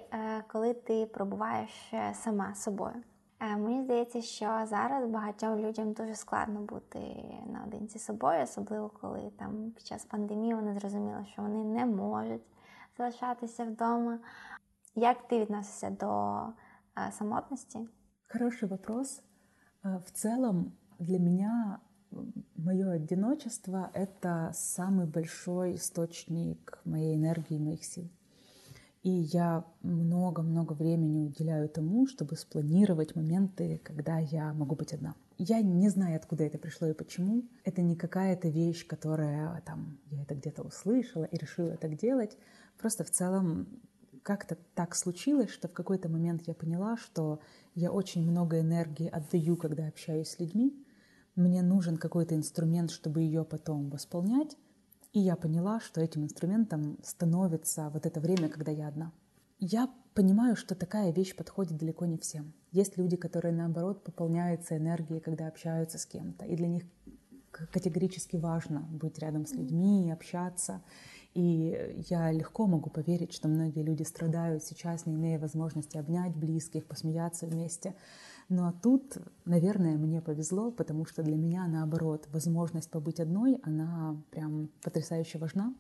[SPEAKER 2] коли ти пробуваєш сама собою. Е, мені здається, що зараз багатьом людям дуже складно бути наодинці з собою, особливо коли там під час пандемії вони зрозуміли, що вони не можуть залишатися вдома. Як ти відносишся до е, самотності?
[SPEAKER 1] Хороший вопрос. Э, в целом для меня мое одиночество — это самый большой источник моей энергии, моих сил. И я много-много времени уделяю тому, чтобы спланировать моменты, когда я могу быть одна. Я не знаю, откуда это пришло и почему. Это не какая-то вещь, которая там, я это где-то услышала и решила так делать. Просто в целом как-то так случилось, что в какой-то момент я поняла, что я очень много энергии отдаю, когда общаюсь с людьми. Мне нужен какой-то инструмент, чтобы ее потом восполнять. И я поняла, что этим инструментом становится вот это время, когда я одна. Я понимаю, что такая вещь подходит далеко не всем. Есть люди, которые, наоборот, пополняются энергией, когда общаются с кем-то. И для них категорически важно быть рядом с людьми, общаться. И я легко могу поверить, что многие люди страдают сейчас, не имея возможности обнять близких, посмеяться вместе. Но тут, наверное, мне повезло, потому что для меня, наоборот, возможность побыть одной, она прям потрясающе важна.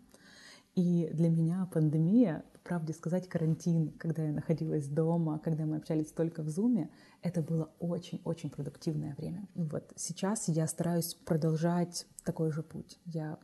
[SPEAKER 1] И для меня пандемия, по правде сказать, карантин, когда я находилась дома, когда мы общались только в Зуме, это было очень-очень продуктивное время. Вот сейчас я стараюсь продолжать такой же путь. Я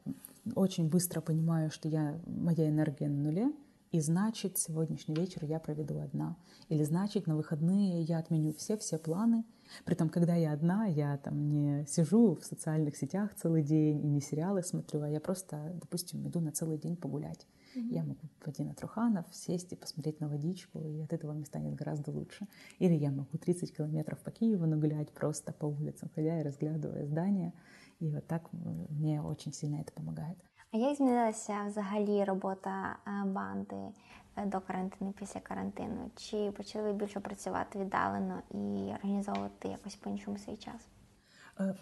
[SPEAKER 1] очень быстро понимаю, что я, моя энергия на нуле, и значит, сегодняшний вечер я проведу одна. Или значит, на выходные я отменю все-все планы. Притом, когда я одна, я там не сижу в социальных сетях целый день и не сериалы смотрю, а я просто, допустим, иду на целый день погулять. Mm-hmm. Я могу пойти на Труханов, сесть и посмотреть на водичку, и от этого мне станет гораздо лучше. Или я могу 30 километров по Киеву нагулять просто по улицам, ходя и разглядывая здания. И вот так мне очень сильно это помогает.
[SPEAKER 2] А як змінилася взагалі робота банди до карантину після карантину? Чи почали ви більше працювати віддалено і організовувати якось по-іншому свій час?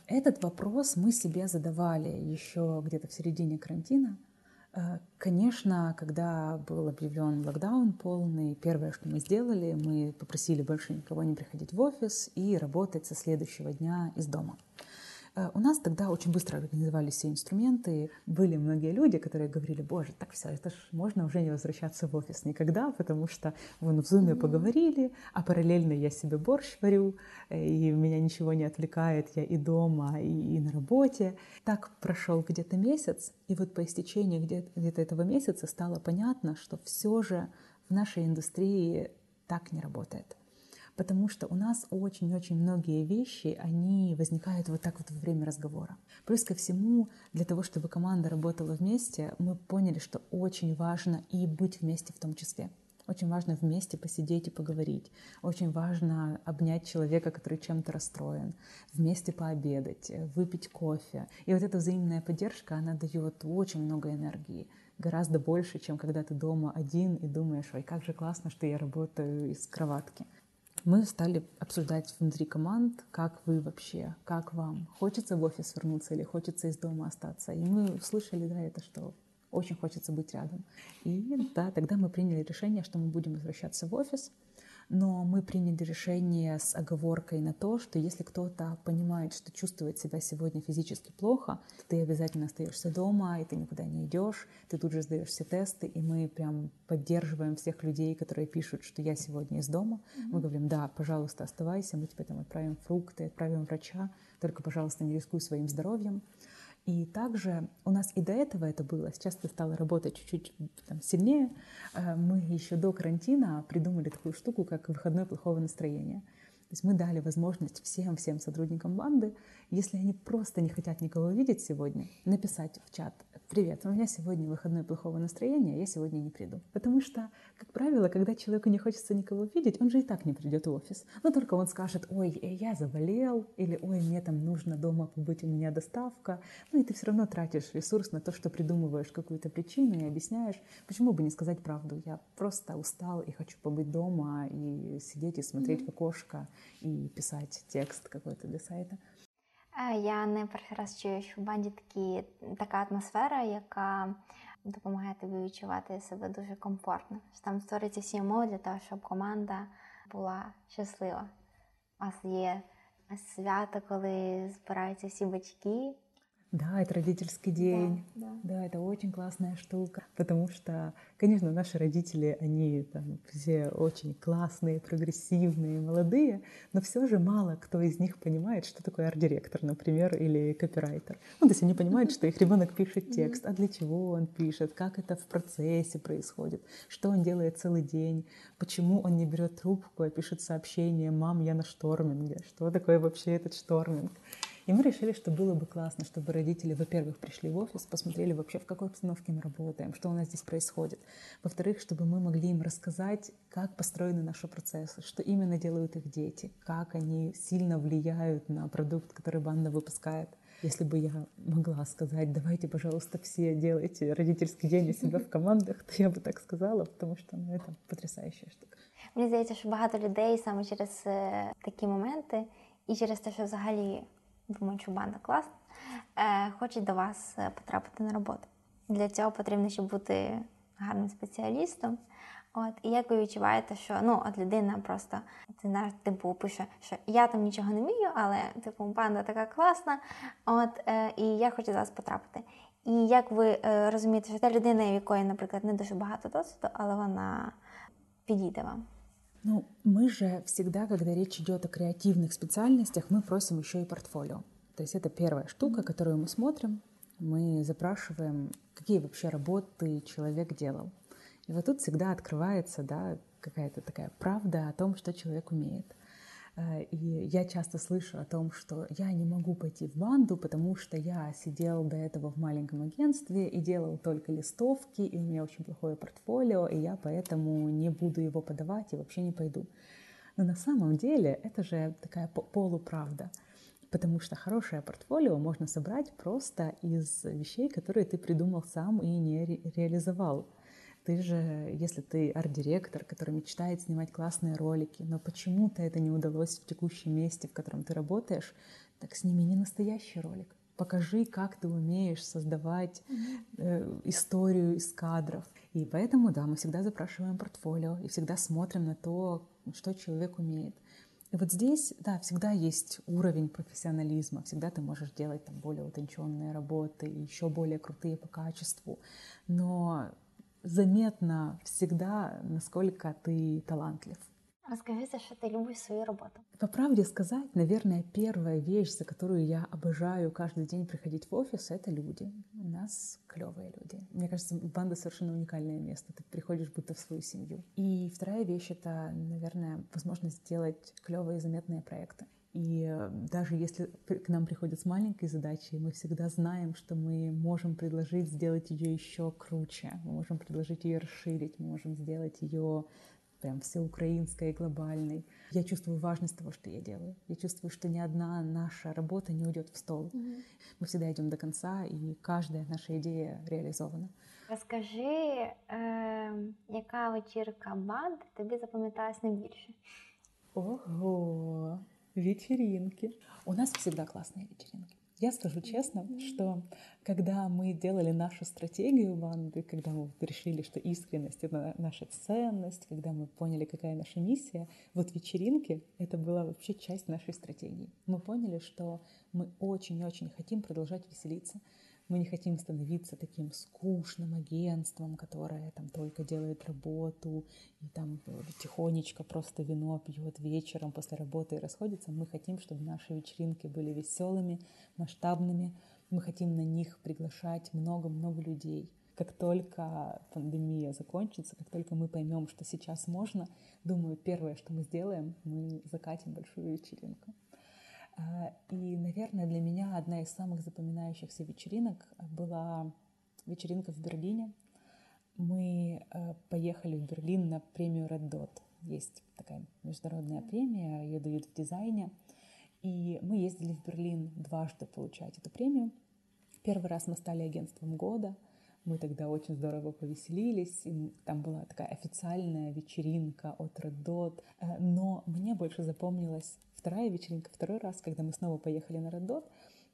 [SPEAKER 1] Этот вопрос мы себе задавали еще где-то в середине карантина. Конечно, когда был объявлен локдаун полный, первое, что мы сделали, мы попросили больше никого не приходить в офис и работать со следующего дня из дома. Э, у нас тогда очень быстро организовались все инструменты. Были многие люди, которые говорили, боже, так все, это ж можно уже не возвращаться в офис никогда, потому что вон в зуме поговорили, а параллельно я себе борщ варю, э, и меня ничего не отвлекает, я и дома, и, и на работе. Так прошел где-то месяц, и вот по истечении где-то, где-то этого месяца стало понятно, что все же в нашей индустрии так не работает потому что у нас очень-очень многие вещи, они возникают вот так вот во время разговора. Плюс ко всему, для того, чтобы команда работала вместе, мы поняли, что очень важно и быть вместе в том числе. Очень важно вместе посидеть и поговорить. Очень важно обнять человека, который чем-то расстроен, вместе пообедать, выпить кофе. И вот эта взаимная поддержка, она дает очень много энергии гораздо больше, чем когда ты дома один и думаешь, ой, как же классно, что я работаю из кроватки мы стали обсуждать внутри команд, как вы вообще, как вам, хочется в офис вернуться или хочется из дома остаться. И мы услышали, да, это что очень хочется быть рядом. И да, тогда мы приняли решение, что мы будем возвращаться в офис но мы приняли решение с оговоркой на то, что если кто-то понимает, что чувствует себя сегодня физически плохо, ты обязательно остаешься дома, и ты никуда не идешь, ты тут же сдаешь все тесты, и мы прям поддерживаем всех людей, которые пишут, что я сегодня из дома. Mm-hmm. Мы говорим, да, пожалуйста, оставайся, мы тебе там отправим фрукты, отправим врача, только, пожалуйста, не рискуй своим здоровьем. И также у нас и до этого это было, сейчас это стало работать чуть-чуть там, сильнее. Э, мы еще до карантина придумали такую штуку, как выходное плохого настроения. То есть мы дали возможность всем-всем сотрудникам банды, если они просто не хотят никого видеть сегодня, написать в чат «Привет, у меня сегодня выходное плохого настроения, я сегодня не приду». Потому что, как правило, когда человеку не хочется никого видеть, он же и так не придет в офис. Но только он скажет «Ой, э, я заболел» или «Ой, мне там нужно дома побыть, у меня доставка». Ну и ты все равно тратишь ресурс на то, что придумываешь какую-то причину и объясняешь. Почему бы не сказать правду? Я просто устал и хочу побыть дома и сидеть и смотреть mm-hmm. в окошко і писати текст какой-то для сайта.
[SPEAKER 2] Я не перший раз чую, що в банді такі, така атмосфера, яка допомагає тобі відчувати себе дуже комфортно. Що Там створюються всі умови для того, щоб команда була щаслива. У вас є свято, коли збираються всі батьки.
[SPEAKER 1] Да, это родительский день.
[SPEAKER 2] Да, да.
[SPEAKER 1] да, это очень классная штука. Потому что, конечно, наши родители, они там все очень классные, прогрессивные, молодые, но все же мало кто из них понимает, что такое арт-директор, например, или копирайтер. Ну, то есть они понимают, что их ребенок пишет текст, а для чего он пишет, как это в процессе происходит, что он делает целый день, почему он не берет трубку, а пишет сообщение «Мам, я на шторминге», что такое вообще этот шторминг. И мы решили, что было бы классно, чтобы родители, во-первых, пришли в офис, посмотрели вообще, в какой обстановке мы работаем, что у нас здесь происходит. Во-вторых, чтобы мы могли им рассказать, как построены наши процессы, что именно делают их дети, как они сильно влияют на продукт, который банда выпускает. Если бы я могла сказать, давайте, пожалуйста, все делайте родительский день у себя в командах, то я бы так сказала, потому что ну, это потрясающая штука.
[SPEAKER 2] Мені здається, що багато людей саме через такі моменти і через те, що взагалі думають, що банда класна, хочуть до вас потрапити на роботу. Для цього потрібно ще бути гарним спеціалістом. От, І як ви відчуваєте, що ну, от людина просто ти знаєш, типу пише, що я там нічого не вмію, але типу банда така класна, от, е, і я хочу до вас потрапити. І як ви е, розумієте, що та людина, в якої, наприклад, не дуже багато досвіду, але вона підійде вам?
[SPEAKER 1] Ну, мы же всегда, когда речь идет о креативных специальностях, мы просим еще и портфолио. То есть это первая штука, которую мы смотрим. Мы запрашиваем, какие вообще работы человек делал. И вот тут всегда открывается да, какая-то такая правда о том, что человек умеет. Э, и я часто слышу о том, что я не могу пойти в банду, потому что я сидел до этого в маленьком агентстве и делал только листовки, и у меня очень плохое портфолио, и я поэтому не буду его подавать и вообще не пойду. Но на самом деле это же такая полуправда. Потому что хорошее портфолио можно собрать просто из вещей, которые ты придумал сам и не ре- реализовал. Ты же, если ты арт-директор, который мечтает снимать классные ролики, но почему-то это не удалось в текущем месте, в котором ты работаешь, так сними не настоящий ролик. Покажи, как ты умеешь создавать э, историю из кадров. И поэтому, да, мы всегда запрашиваем портфолио и всегда смотрим на то, что человек умеет. И вот здесь, да, всегда есть уровень профессионализма, всегда ты можешь делать там более утонченные работы, еще более крутые по качеству, но заметно всегда, насколько ты талантлив.
[SPEAKER 2] Расскажи, за что ты любишь свою работу.
[SPEAKER 1] По правде сказать, наверное, первая вещь, за которую я обожаю каждый день приходить в офис, это люди. У нас клевые люди. Мне кажется, банда совершенно уникальное место. Ты приходишь будто в свою семью. И вторая вещь — это, наверное, возможность сделать клевые заметные проекты. И э, даже если к нам приходят с маленькой задачей, мы всегда знаем, что мы можем предложить сделать ее еще круче, мы можем предложить ее расширить, мы можем сделать ее прям всеукраинской и глобальной. Я чувствую важность того, что я делаю. Я чувствую, что ни одна наша работа не уйдет в стол. Mm-hmm. Мы всегда идем до конца, и каждая наша идея реализована.
[SPEAKER 2] Розкажи, е, яка вечірка банд тобі запам'яталась найбільше?
[SPEAKER 1] Ого! Вечеринки. У нас всегда классные вечеринки. Я скажу честно, что когда мы делали нашу стратегию банды, когда мы решили, что искренность — это наша ценность, когда мы поняли, какая наша миссия, вот вечеринки — это была вообще часть нашей стратегии. Мы поняли, что мы очень-очень хотим продолжать веселиться. Мы не хотим становиться таким скучным агентством, которое там только делает работу и там тихонечко просто вино пьет вечером после работы и расходится. Мы хотим, чтобы наши вечеринки были веселыми, масштабными. Мы хотим на них приглашать много-много людей. Как только пандемия закончится, как только мы поймем, что сейчас можно, думаю, первое, что мы сделаем, мы закатим большую вечеринку. А, и, наверное, для меня одна из самых запоминающихся вечеринок была вечеринка в Берлине. Мы э, поехали в Берлин на премию Red Dot. Есть такая международная премия, ее дают в дизайне. И мы ездили в Берлин дважды получать эту премию. Первый раз мы стали агентством года. Мы тогда очень здорово повеселились. И там была такая официальная вечеринка от Red Dot. Э, но мне больше запомнилась вторая вечеринка, второй раз, когда мы снова поехали на Dot,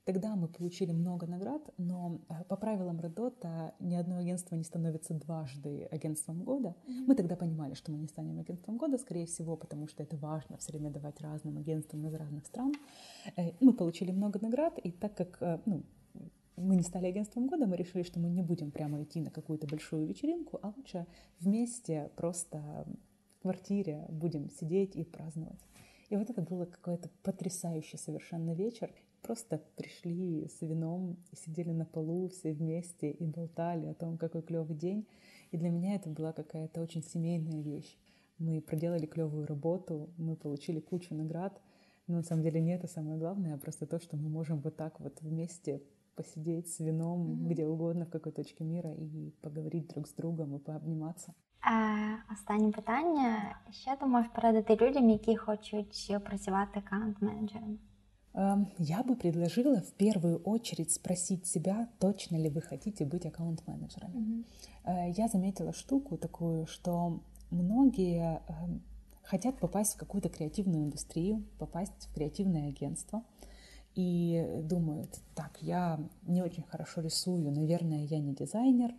[SPEAKER 1] Тогда мы получили много наград, но э, по правилам Редота ни одно агентство не становится дважды агентством года. Mm-hmm. Мы тогда понимали, что мы не станем агентством года, скорее всего, потому что это важно все время давать разным агентствам из разных стран. Э, мы получили много наград, и так как э, ну, мы не стали агентством года, мы решили, что мы не будем прямо идти на какую-то большую вечеринку, а лучше вместе просто в квартире будем сидеть и праздновать. И вот это было какой-то потрясающий совершенно вечер. Просто пришли с вином и сидели на полу все вместе и болтали о том, какой клевый день. И для меня это была какая-то очень семейная вещь. Мы проделали клевую работу, мы получили кучу наград, но на самом деле не это самое главное, а просто то, что мы можем вот так вот вместе посидеть с вином mm-hmm. где угодно, в какой точке мира, і поговорити друг з другом і пообніматися.
[SPEAKER 2] Е, Останнє питання. Що ти можеш порадити людям, які хочуть працювати аккаунт-менеджером?
[SPEAKER 1] Я бы предложила в первую очередь спросить себя, точно ли вы хотите быть аккаунт-менеджерами. Mm-hmm. Я заметила штуку такую, что многие хотят попасть в какую-то креативную индустрию, попасть в креативное агентство и думают, так, я не очень хорошо рисую, наверное, я не дизайнер, э,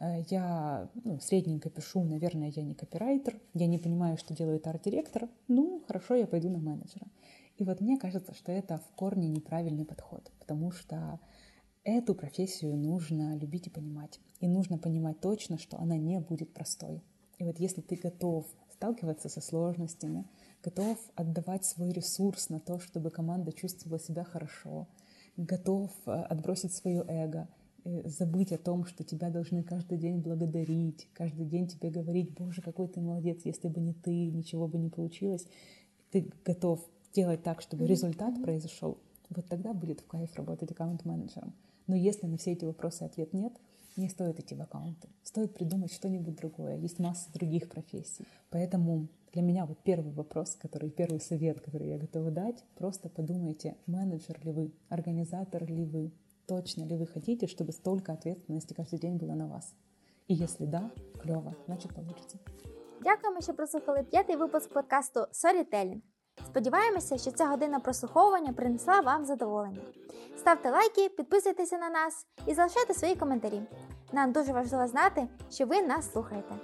[SPEAKER 1] я ну, средненько пишу, наверное, я не копирайтер, я не понимаю, что делает арт-директор, ну, хорошо, я пойду на менеджера. И вот мне кажется, что это в корне неправильный подход, потому что эту профессию нужно любить и понимать. И нужно понимать точно, что она не будет простой. И вот если ты готов сталкиваться со сложностями, готов отдавать свой ресурс на то, чтобы команда чувствовала себя хорошо, готов э, отбросить свое эго, э, забыть о том, что тебя должны каждый день благодарить, каждый день тебе говорить, боже, какой ты молодец, если бы не ты, ничего бы не получилось. Ты готов делать так, чтобы результат произошел, вот тогда будет в кайф работать аккаунт-менеджером. Но если на все эти вопросы ответ нет, не стоит идти в аккаунты. Стоит придумать что-нибудь другое. Есть масса других профессий. Поэтому для меня вот первый вопрос, который, первый совет, который я готова дать, просто подумайте, менеджер ли вы, организатор ли вы, точно ли вы хотите, чтобы столько ответственности каждый день было на вас. И если да, клево, значит получится.
[SPEAKER 2] Дякуємо, що прослухали п'ятий випуск подкасту Storytelling. Сподіваємося, що ця година прослуховування принесла вам задоволення. Ставте лайки, підписуйтеся на нас і залишайте свої коментарі. Нам дуже важливо знати, що ви нас слухаєте.